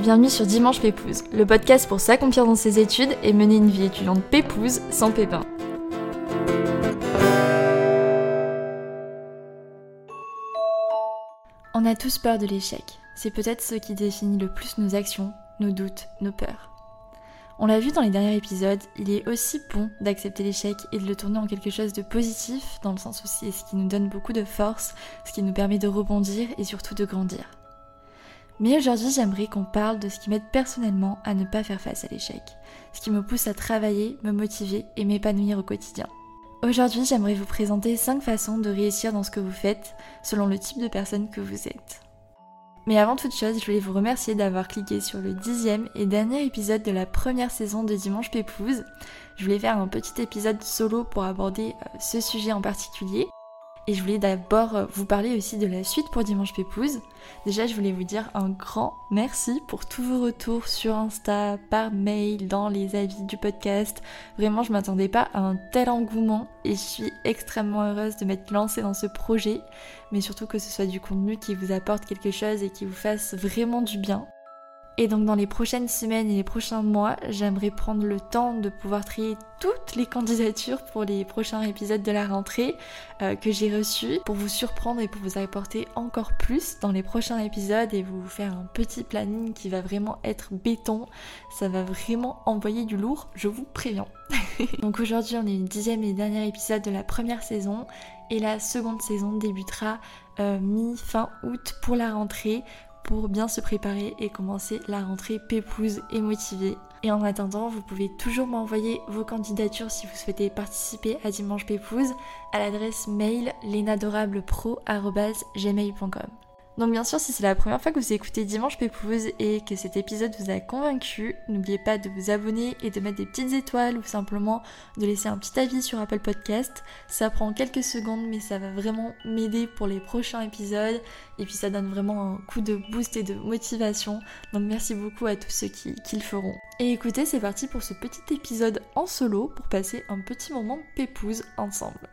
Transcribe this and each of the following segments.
bienvenue sur Dimanche Pépouze, le podcast pour s'accomplir dans ses études et mener une vie étudiante pépouze sans pépin. On a tous peur de l'échec. C'est peut-être ce qui définit le plus nos actions, nos doutes, nos peurs. On l'a vu dans les derniers épisodes, il est aussi bon d'accepter l'échec et de le tourner en quelque chose de positif, dans le sens où c'est ce qui nous donne beaucoup de force, ce qui nous permet de rebondir et surtout de grandir. Mais aujourd'hui, j'aimerais qu'on parle de ce qui m'aide personnellement à ne pas faire face à l'échec, ce qui me pousse à travailler, me motiver et m'épanouir au quotidien. Aujourd'hui, j'aimerais vous présenter 5 façons de réussir dans ce que vous faites selon le type de personne que vous êtes. Mais avant toute chose, je voulais vous remercier d'avoir cliqué sur le dixième et dernier épisode de la première saison de Dimanche Pépouze. Je voulais faire un petit épisode solo pour aborder euh, ce sujet en particulier. Et je voulais d'abord euh, vous parler aussi de la suite pour Dimanche Pépouze. Déjà, je voulais vous dire un grand merci pour tous vos retours sur Insta, par mail, dans les avis du podcast. Vraiment, je m'attendais pas à un tel engouement et je suis extrêmement heureuse de m'être lancée dans ce projet, mais surtout que ce soit du contenu qui vous apporte quelque chose et qui vous fasse vraiment du bien. Et donc dans les prochaines semaines et les prochains mois, j'aimerais prendre le temps de pouvoir trier toutes les candidatures pour les prochains épisodes de la rentrée euh, que j'ai reçus pour vous surprendre et pour vous apporter encore plus dans les prochains épisodes et vous faire un petit planning qui va vraiment être béton. Ça va vraiment envoyer du lourd, je vous préviens. donc aujourd'hui on est le dixième et dernier épisode de la première saison et la seconde saison débutera euh, mi-fin août pour la rentrée pour bien se préparer et commencer la rentrée pépouse et motivée. Et en attendant, vous pouvez toujours m'envoyer vos candidatures si vous souhaitez participer à Dimanche Pépouze à l'adresse mail lenadorablepro.gmail.com. Donc bien sûr, si c'est la première fois que vous écoutez Dimanche Pépouze et que cet épisode vous a convaincu, n'oubliez pas de vous abonner et de mettre des petites étoiles ou simplement de laisser un petit avis sur Apple Podcast. Ça prend quelques secondes mais ça va vraiment m'aider pour les prochains épisodes et puis ça donne vraiment un coup de boost et de motivation. Donc merci beaucoup à tous ceux qui, le feront. Et écoutez, c'est parti pour ce petit épisode en solo pour passer un petit moment pépouze ensemble.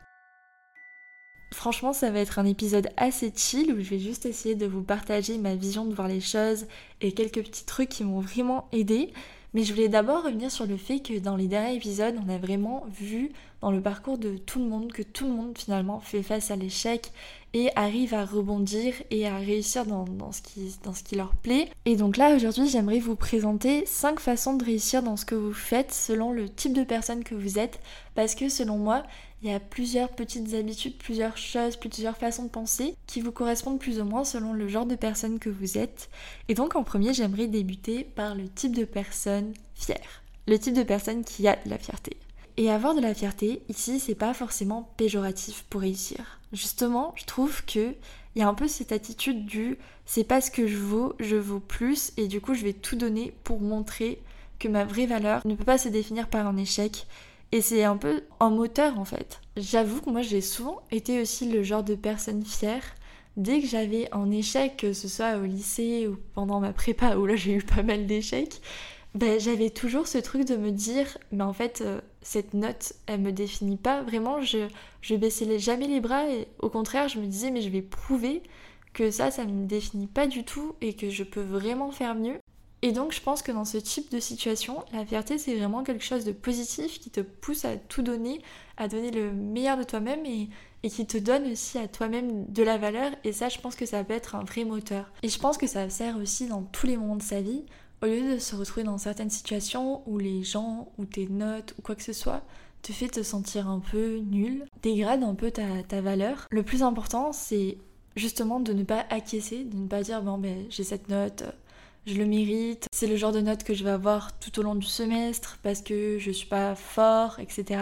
Franchement, ça va être un épisode assez chill où je vais juste essayer de vous partager ma vision de voir les choses et quelques petits trucs qui m'ont vraiment aidé. Mais je voulais d'abord revenir sur le fait que dans les derniers épisodes, on a vraiment vu dans le parcours de tout le monde que tout le monde finalement fait face à l'échec et arrive à rebondir et à réussir dans, ce qui, dans ce qui leur plaît. Et donc là, aujourd'hui, j'aimerais vous présenter 5 façons de réussir dans ce que vous faites selon le type de personne que vous êtes. Parce que selon moi, il y a plusieurs petites habitudes, plusieurs choses, plusieurs façons de penser qui vous correspondent plus ou moins selon le genre de personne que vous êtes. Et donc en premier, j'aimerais débuter par le type de personne fière. Le type de personne qui a de la fierté. Et avoir de la fierté, ici, c'est pas forcément péjoratif pour réussir. Justement, je trouve que il y a un peu cette attitude du c'est pas ce que je vaux, je vaux plus et du coup je vais tout donner pour montrer que ma vraie valeur ne peut pas se définir par un échec et c'est un peu un moteur en fait. J'avoue que moi j'ai souvent été aussi le genre de personne fière. Dès que j'avais un échec, que ce soit au lycée ou pendant ma prépa, où là j'ai eu pas mal d'échecs, ben, j'avais toujours ce truc de me dire, mais en fait, euh, cette note, elle me définit pas. Vraiment, je, je baissais jamais les bras et au contraire, je me disais, mais je vais prouver que ça, ça me définit pas du tout et que je peux vraiment faire mieux. Et donc je pense que dans ce type de situation, la fierté c'est vraiment quelque chose de positif qui te pousse à tout donner, à donner le meilleur de toi-même et, qui te donne aussi à toi-même de la valeur. Et ça je pense que ça peut être un vrai moteur. Et je pense que ça sert aussi dans tous les moments de sa vie. Au lieu de se retrouver dans certaines situations où les gens ou tes notes ou quoi que ce soit te fait te sentir un peu nul, dégrade un peu ta, valeur. Le plus important c'est justement de ne pas acquiescer, de ne pas dire bon ben j'ai cette note je le mérite, c'est le genre de note que je vais avoir tout au long du semestre parce que je suis pas fort, etc.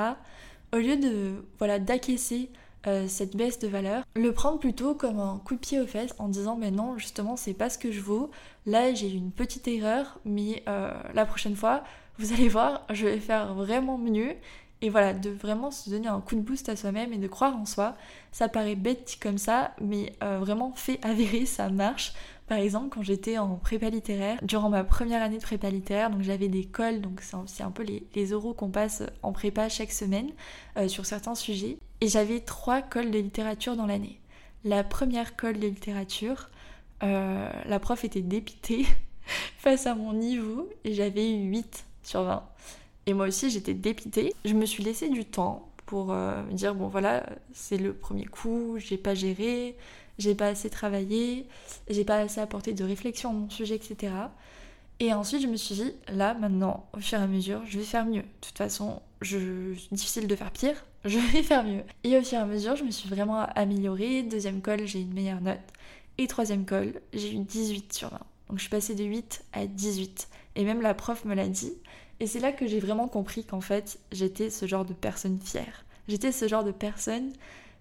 Au lieu de voilà d'acquiescer euh, cette baisse de valeur, le prendre plutôt comme un coup de pied aux fesses en disant mais non justement c'est pas ce que je vaux, là j'ai eu une petite erreur mais euh, la prochaine fois vous allez voir je vais faire vraiment mieux et voilà, de vraiment se donner un coup de boost à soi-même et de croire en soi. Ça paraît bête comme ça, mais euh, vraiment fait avéré, ça marche. Par exemple, quand j'étais en prépa littéraire, durant ma première année de prépa littéraire, donc j'avais des cols, donc c'est un peu les, les qu'on passe en prépa chaque semaine sur certains sujets, et j'avais trois cols de littérature dans l'année. La première colle de littérature, euh, la prof était dépitée, face à mon niveau et j'avais eu 8 sur 20. Et moi aussi j'étais dépitée. Je me suis laissé du temps pour euh, me dire bon voilà, c'est le premier coup, j'ai pas géré, j'ai pas assez travaillé, j'ai pas assez apporté de réflexion à mon sujet, etc. Et ensuite, je me suis dit, là, maintenant, au fur et à mesure, je vais faire mieux. De toute façon, je... difficile de faire pire, je vais faire mieux. Et au fur et à mesure, je me suis vraiment améliorée. Deuxième col, j'ai une meilleure note. Et troisième col, j'ai eu 18 sur 20. Donc je suis passée de 8 à 18. Et même la prof me l'a dit. Et c'est là que j'ai vraiment compris qu'en fait, j'étais ce genre de personne fière. J'étais ce genre de personne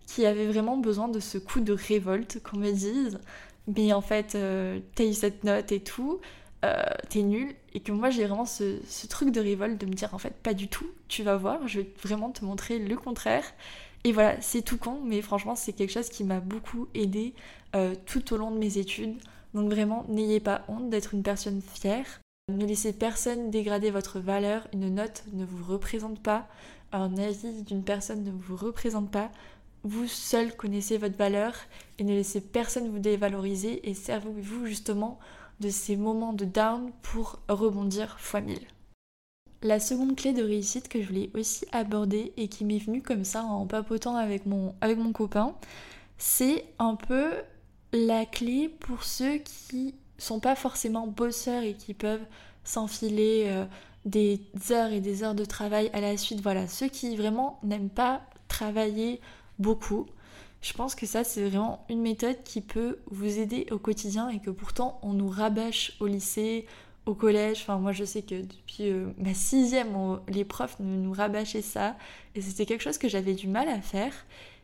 qui avait vraiment besoin de ce coup de révolte, qu'on me dise, mais en fait, euh, t'as eu cette note et tout, euh, t'es nul. Et que moi, j'ai vraiment ce, truc de révolte de me dire, en fait, pas du tout, tu vas voir, je vais vraiment te montrer le contraire. Et voilà, c'est tout con, mais franchement, c'est quelque chose qui m'a beaucoup aidé euh, tout au long de mes études. Donc vraiment, n'ayez pas honte d'être une personne fière. Ne laissez personne dégrader votre valeur. Une note ne vous représente pas. Un avis d'une personne ne vous représente pas. Vous seul connaissez votre valeur et ne laissez personne vous dévaloriser et servez-vous justement de ces moments de down pour rebondir fois mille. La seconde clé de réussite que je voulais aussi aborder et qui m'est venue comme ça en papotant avec mon, copain, c'est un peu la clé pour ceux qui sont pas forcément bosseurs et qui peuvent s'enfiler euh, des heures et des heures de travail à la suite. Voilà, ceux qui vraiment n'aiment pas travailler beaucoup. Je pense que ça, c'est vraiment une méthode qui peut vous aider au quotidien et que pourtant on nous rabâche au lycée, au collège. Enfin, moi, je sais que depuis euh, ma sixième, les profs nous rabâchaient ça et c'était quelque chose que j'avais du mal à faire.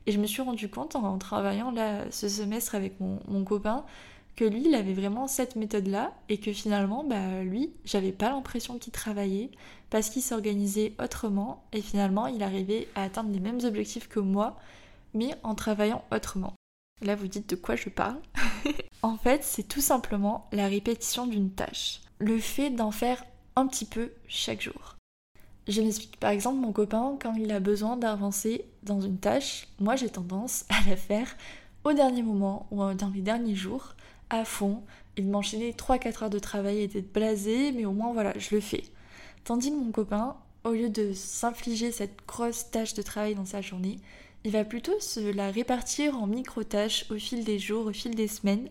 Et je me suis rendu compte en travaillant là ce semestre avec mon, copain que lui, il avait vraiment cette méthode-là et que finalement, bah, lui, j'avais pas l'impression qu'il travaillait parce qu'il s'organisait autrement et finalement, il arrivait à atteindre les mêmes objectifs que moi mais en travaillant autrement. Là, vous dites de quoi je parle En fait, c'est tout simplement la répétition d'une tâche. Le fait d'en faire un petit peu chaque jour. Je m'explique par exemple, mon copain, quand il a besoin d'avancer dans une tâche, moi j'ai tendance à la faire au dernier moment ou dans les derniers jours, à fond, et de m'enchaîner 3-4 heures de travail et d'être blasé, mais au moins voilà, je le fais. Tandis que mon copain, au lieu de s'infliger cette grosse tâche de travail dans sa journée, il va plutôt se la répartir en micro-tâches au fil des jours, au fil des semaines,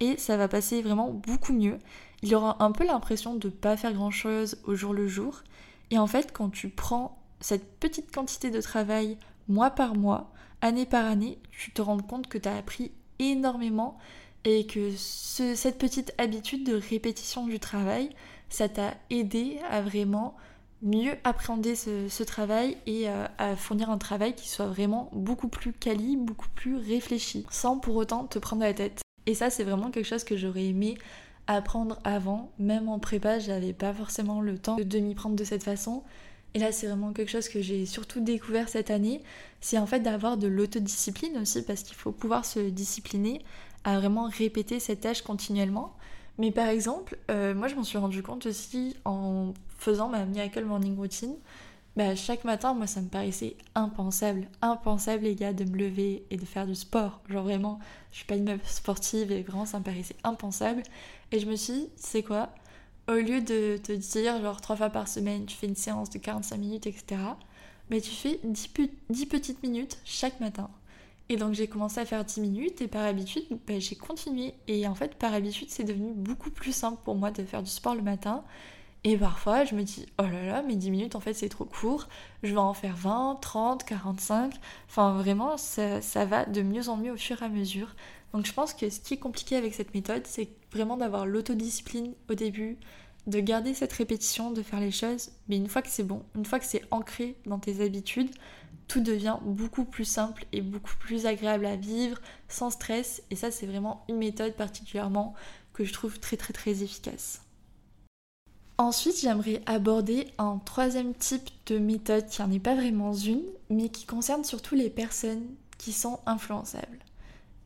et ça va passer vraiment beaucoup mieux. Il aura un peu l'impression de ne pas faire grand-chose au jour le jour, et en fait, quand tu prends cette petite quantité de travail mois par mois, année par année, tu te rends compte que tu as appris énormément et que cette petite habitude de répétition du travail, ça t'a aidé à vraiment mieux appréhender ce, travail et euh, à fournir un travail qui soit vraiment beaucoup plus quali, beaucoup plus réfléchi, sans pour autant te prendre la tête. Et ça, c'est vraiment quelque chose que j'aurais aimé apprendre avant. Même en prépa, j'avais pas forcément le temps de m'y prendre de cette façon. Et là, c'est vraiment quelque chose que j'ai surtout découvert cette année. C'est en fait d'avoir de l'autodiscipline aussi, parce qu'il faut pouvoir se discipliner à vraiment répéter cette tâche continuellement. Mais par exemple, euh, moi je m'en suis rendu compte aussi en faisant ma Miracle Morning Routine. Bah, chaque matin, moi ça me paraissait impensable, impensable les gars de me lever et de faire du sport. Genre vraiment, je suis pas une meuf sportive et vraiment ça me paraissait impensable. Et je me suis dit, c'est quoi Au lieu de te dire genre trois fois par semaine, tu fais une séance de 45 minutes, etc. Mais tu fais 10, 10 petites minutes chaque matin. Et donc j'ai commencé à faire 10 minutes et par habitude, bah, j'ai continué. Et en fait, par habitude, c'est devenu beaucoup plus simple pour moi de faire du sport le matin. Et parfois, je me dis, oh là là, mais 10 minutes, en fait, c'est trop court. Je vais en faire 20, 30, 45. Enfin, vraiment, ça, ça, va de mieux en mieux au fur et à mesure. Donc, je pense que ce qui est compliqué avec cette méthode, c'est vraiment d'avoir l'autodiscipline au début, de garder cette répétition, de faire les choses. Mais une fois que c'est bon, une fois que c'est ancré dans tes habitudes, tout devient beaucoup plus simple et beaucoup plus agréable à vivre sans stress. Et ça, c'est vraiment une méthode particulièrement que je trouve très très très efficace. Ensuite, j'aimerais aborder un troisième type de méthode qui n'en est pas vraiment une, mais qui concerne surtout les personnes qui sont influençables.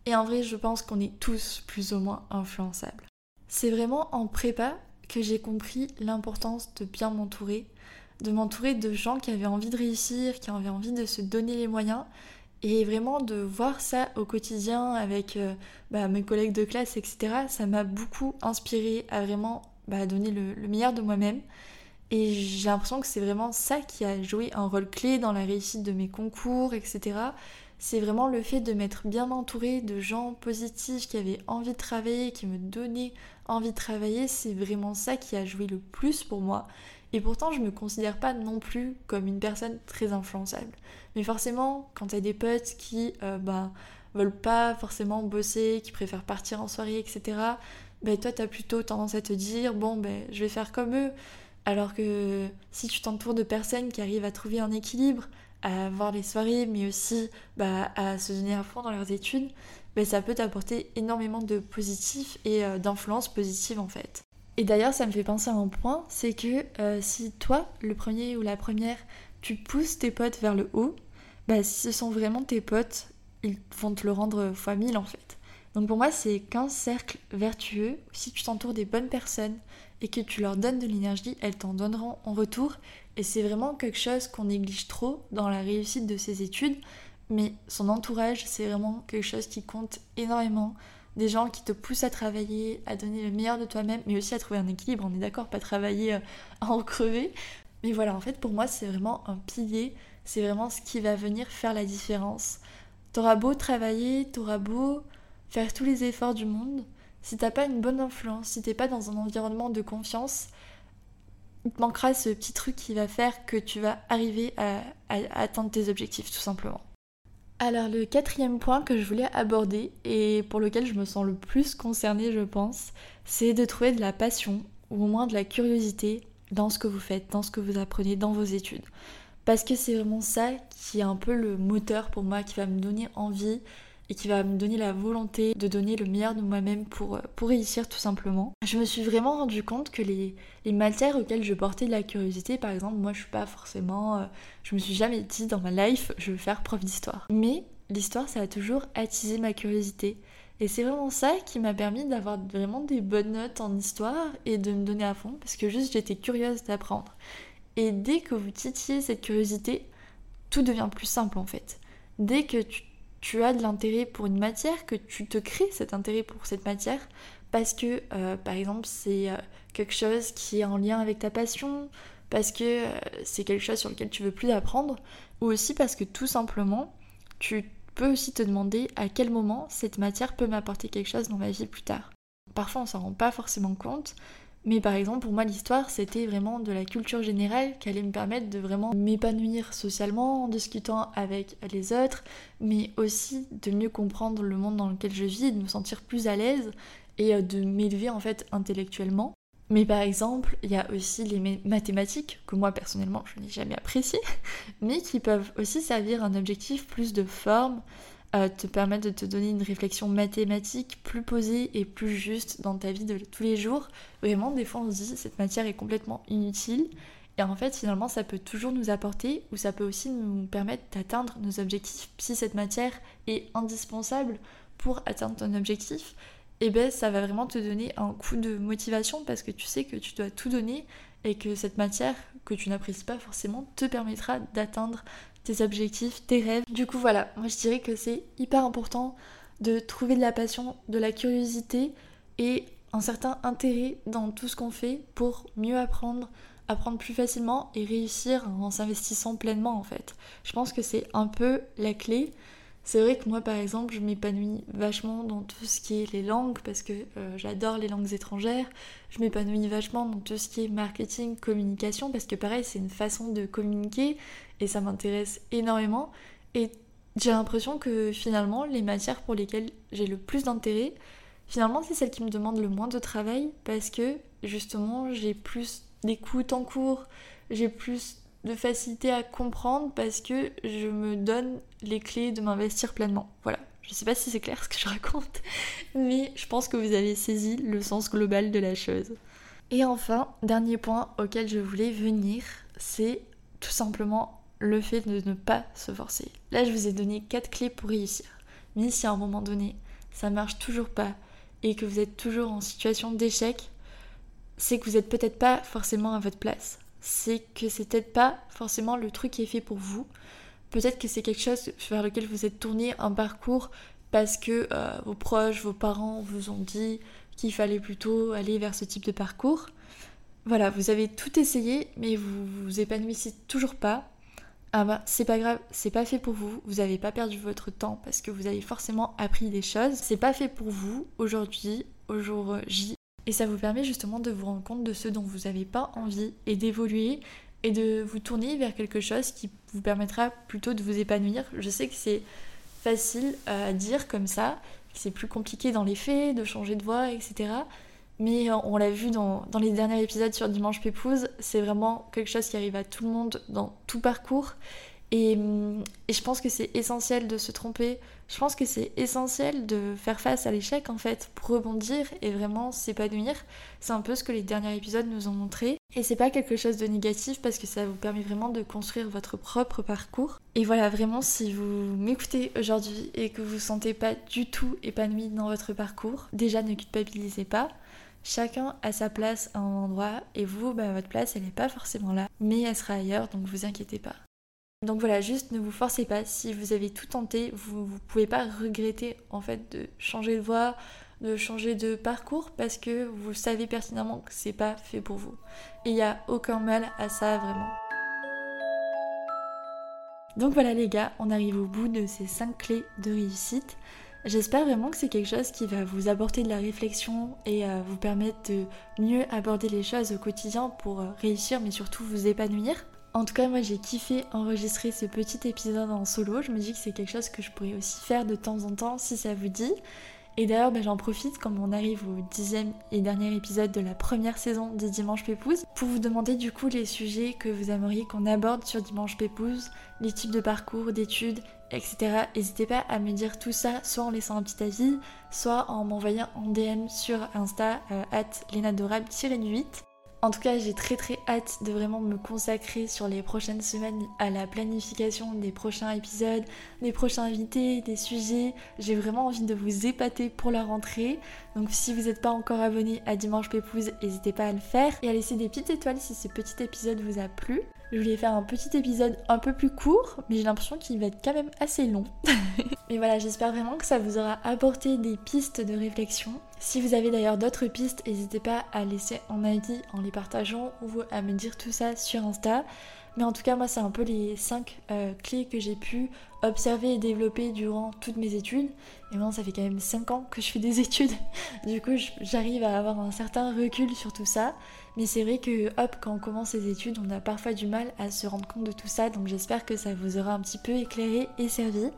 Et en vrai, je pense qu'on est tous plus ou moins influençables. C'est vraiment en prépa que j'ai compris l'importance de bien m'entourer de m'entourer de gens qui avaient envie de réussir, qui avaient envie de se donner les moyens. Et vraiment de voir ça au quotidien avec euh, bah, mes collègues de classe, etc., ça m'a beaucoup inspiré à vraiment bah, donner le, le meilleur de moi-même. Et j'ai l'impression que c'est vraiment ça qui a joué un rôle clé dans la réussite de mes concours, etc. C'est vraiment le fait de m'être bien entourée de gens positifs qui avaient envie de travailler, qui me donnaient envie de travailler. C'est vraiment ça qui a joué le plus pour moi. Et pourtant, je me considère pas non plus comme une personne très influençable. Mais forcément, quand t'as des potes qui euh, bah, veulent pas forcément bosser, qui préfèrent partir en soirée, etc., ben toi, t'as plutôt tendance à te dire, bon, ben, je vais faire comme eux. Alors que si tu t'entoures de personnes qui arrivent à trouver un équilibre, à avoir les soirées, mais aussi bah, à se donner à fond dans leurs études, ben, ça peut t'apporter énormément de positif et euh, d'influence positive en fait. Et d'ailleurs, ça me fait penser à un point, c'est que euh, si toi, le premier ou la première, tu pousses tes potes vers le haut, bah, si ce sont vraiment tes potes, ils vont te le rendre fois mille en fait. Donc pour moi, c'est qu'un cercle vertueux. Si tu t'entoures des bonnes personnes et que tu leur donnes de l'énergie, elles t'en donneront en retour. Et c'est vraiment quelque chose qu'on néglige trop dans la réussite de ses études. Mais son entourage, c'est vraiment quelque chose qui compte énormément des gens qui te poussent à travailler, à donner le meilleur de toi-même, mais aussi à trouver un équilibre. On est d'accord, pas travailler euh, à en crever. Mais voilà, en fait, pour moi, c'est vraiment un pilier. C'est vraiment ce qui va venir faire la différence. T'auras beau travailler, t'auras beau faire tous les efforts du monde. Si t'as pas une bonne influence, si t'es pas dans un environnement de confiance, il te manquera ce petit truc qui va faire que tu vas arriver à atteindre tes objectifs, tout simplement. Alors le quatrième point que je voulais aborder et pour lequel je me sens le plus concernée je pense, c'est de trouver de la passion ou au moins de la curiosité dans ce que vous faites, dans ce que vous apprenez, dans vos études. Parce que c'est vraiment ça qui est un peu le moteur pour moi, qui va me donner envie et qui va me donner la volonté de donner le meilleur de moi-même pour, pour réussir tout simplement. Je me suis vraiment rendu compte que les, les matières auxquelles je portais de la curiosité, par exemple, moi je suis pas forcément... Euh, je me suis jamais dit dans ma life, je veux faire prof d'histoire. Mais l'histoire, ça a toujours attisé ma curiosité. Et c'est vraiment ça qui m'a permis d'avoir vraiment des bonnes notes en histoire et de me donner à fond, parce que juste j'étais curieuse d'apprendre. Et dès que vous titillez cette curiosité, tout devient plus simple en fait. Dès que tu tu as de l'intérêt pour une matière, que tu te crées cet intérêt pour cette matière, parce que euh, par exemple c'est euh, quelque chose qui est en lien avec ta passion, parce que euh, c'est quelque chose sur lequel tu veux plus apprendre, ou aussi parce que tout simplement tu peux aussi te demander à quel moment cette matière peut m'apporter quelque chose dans ma vie plus tard. Parfois on s'en rend pas forcément compte, mais par exemple, pour moi, l'histoire, c'était vraiment de la culture générale qui allait me permettre de vraiment m'épanouir socialement en discutant avec les autres, mais aussi de mieux comprendre le monde dans lequel je vis, de me sentir plus à l'aise et euh, de m'élever en fait intellectuellement. Mais par exemple, il y a aussi les mathématiques, que moi personnellement je n'ai jamais apprécié, mais qui peuvent aussi servir un objectif plus de forme, te permettre de te donner une réflexion mathématique plus posée et plus juste dans ta vie de tous les jours. Vraiment, des fois on se dit cette matière est complètement inutile. Et en fait, finalement, ça peut toujours nous apporter ou ça peut aussi nous permettre d'atteindre nos objectifs. Si cette matière est indispensable pour atteindre ton objectif, et eh ben ça va vraiment te donner un coup de motivation parce que tu sais que tu dois tout donner et que cette matière que tu n'apprécies pas forcément te permettra d'atteindre tes objectifs, tes rêves. Du coup voilà, moi je dirais que c'est hyper important de trouver de la passion, de la curiosité et un certain intérêt dans tout ce qu'on fait pour mieux apprendre, apprendre plus facilement et réussir en s'investissant pleinement en fait. Je pense que c'est un peu la clé. C'est vrai que moi, par exemple, je m'épanouis vachement dans tout ce qui est les langues parce que euh, j'adore les langues étrangères. Je m'épanouis vachement dans tout ce qui est marketing, communication parce que pareil, c'est une façon de communiquer et ça m'intéresse énormément. Et j'ai l'impression que finalement, les matières pour lesquelles j'ai le plus d'intérêt, finalement, c'est celles qui me demandent le moins de travail parce que justement, j'ai plus d'écoute en cours, j'ai plus de facilité à comprendre parce que je me donne les clés de m'investir pleinement. Voilà. Je sais pas si c'est clair ce que je raconte, mais je pense que vous avez saisi le sens global de la chose. Et enfin, dernier point auquel je voulais venir, c'est tout simplement le fait de ne pas se forcer. Là, je vous ai donné quatre clés pour réussir. Mais si à un moment donné, ça marche toujours pas et que vous êtes toujours en situation d'échec, c'est que vous n'êtes peut-être pas forcément à votre place c'est que c'est peut-être pas forcément le truc qui est fait pour vous. Peut-être que c'est quelque chose vers lequel vous êtes tourné un parcours parce que euh, vos proches, vos parents vous ont dit qu'il fallait plutôt aller vers ce type de parcours. Voilà, vous avez tout essayé, mais vous vous épanouissez toujours pas. Ah bah, c'est pas grave, c'est pas fait pour vous, vous avez pas perdu votre temps parce que vous avez forcément appris des choses. C'est pas fait pour vous aujourd'hui, au jour J. Et ça vous permet justement de vous rendre compte de ce dont vous n'avez pas envie et d'évoluer et de vous tourner vers quelque chose qui vous permettra plutôt de vous épanouir. Je sais que c'est facile à dire comme ça, que c'est plus compliqué dans les faits, de changer de voix, etc. Mais on l'a vu dans, les derniers épisodes sur Dimanche Pépouze, c'est vraiment quelque chose qui arrive à tout le monde dans tout parcours. Et, et je pense que c'est essentiel de se tromper. Je pense que c'est essentiel de faire face à l'échec en fait pour rebondir et vraiment s'épanouir. C'est un peu ce que les derniers épisodes nous ont montré. Et c'est pas quelque chose de négatif parce que ça vous permet vraiment de construire votre propre parcours. Et voilà, vraiment, si vous m'écoutez aujourd'hui et que vous vous sentez pas du tout épanoui dans votre parcours, déjà ne culpabilisez pas. Chacun a sa place à un endroit et vous, bah, votre place, elle n'est pas forcément là, mais elle sera ailleurs, donc vous inquiétez pas. Donc voilà, juste ne vous forcez pas. Si vous avez tout tenté, vous ne pouvez pas regretter en fait de changer de voie, de changer de parcours parce que vous savez pertinemment que c'est pas fait pour vous. Et il n'y a aucun mal à ça vraiment. Donc voilà les gars, on arrive au bout de ces 5 clés de réussite. J'espère vraiment que c'est quelque chose qui va vous apporter de la réflexion et euh, vous permettre de mieux aborder les choses au quotidien pour euh, réussir mais surtout vous épanouir. En tout cas, moi j'ai kiffé enregistrer ce petit épisode en solo. Je me dis que c'est quelque chose que je pourrais aussi faire de temps en temps si ça vous dit. Et d'ailleurs, ben, j'en profite comme on arrive au dixième et dernier épisode de la première saison des Dimanche Pépouze pour vous demander du coup les sujets que vous aimeriez qu'on aborde sur Dimanche Pépouze, les types de parcours, d'études, etc. N'hésitez pas à me dire tout ça, soit en laissant un petit avis, soit en m'envoyant en DM sur Insta, euh, at lenadorable-8. En tout cas, j'ai très très hâte de vraiment me consacrer sur les prochaines semaines à la planification des prochains épisodes, des prochains invités, des sujets. J'ai vraiment envie de vous épater pour la rentrée. Donc si vous n'êtes pas encore abonné à Dimanche Pépouze, n'hésitez pas à le faire et à laisser des petites étoiles si ce petit épisode vous a plu. Je voulais faire un petit épisode un peu plus court, mais j'ai l'impression qu'il va être quand même assez long. mais voilà, j'espère vraiment que ça vous aura apporté des pistes de réflexion. Si vous avez d'ailleurs d'autres pistes, n'hésitez pas à laisser en avis en les partageant ou à me dire tout ça sur Insta. Mais en tout cas, moi, c'est un peu les 5 euh, clés que j'ai pu observer et développer durant toutes mes études. Et maintenant, ça fait quand même 5 ans que je fais des études. du coup, j'arrive à avoir un certain recul sur tout ça. Mais c'est vrai que, hop, quand on commence ses études, on a parfois du mal à se rendre compte de tout ça. Donc j'espère que ça vous aura un petit peu éclairé et servi.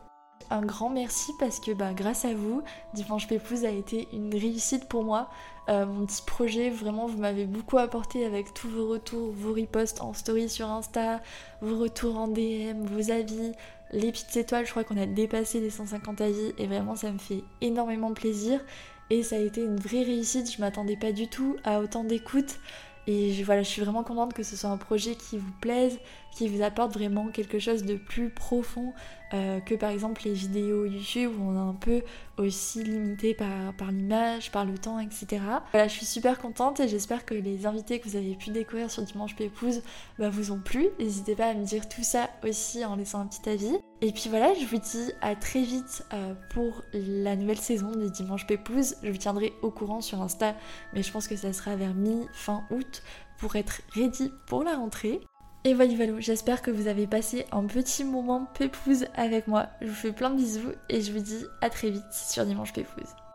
Un grand merci parce que bah, grâce à vous, Dimanche Pépouze a été une réussite pour moi. Euh, mon petit projet, vraiment, vous m'avez beaucoup apporté avec tous vos retours, vos reposts en story sur Insta, vos retours en DM, vos avis, les petites étoiles. Je crois qu'on a dépassé les 150 avis et vraiment, ça me fait énormément plaisir. Et ça a été une vraie réussite. Je m'attendais pas du tout à autant d'écoute. Et voilà, je suis vraiment contente que ce soit un projet qui vous plaise, qui vous apporte vraiment quelque chose de plus profond euh, que par exemple les vidéos YouTube où on est un peu aussi limité par, l'image, par le temps, etc. Voilà, je suis super contente et j'espère que les invités que vous avez pu découvrir sur Dimanche Pépouze bah, vous ont plu. N'hésitez pas à me dire tout ça aussi en laissant un petit avis. Et puis voilà, je vous dis à très vite euh, pour la nouvelle saison de Dimanche Pépouze. Je vous tiendrai au courant sur Insta, mais je pense que ça sera vers mi-fin août pour être ready pour la rentrée. Et voilà, voilà, j'espère que vous avez passé un petit moment pépouze avec moi. Je vous fais plein de bisous et je vous dis à très vite sur Dimanche Pépouze.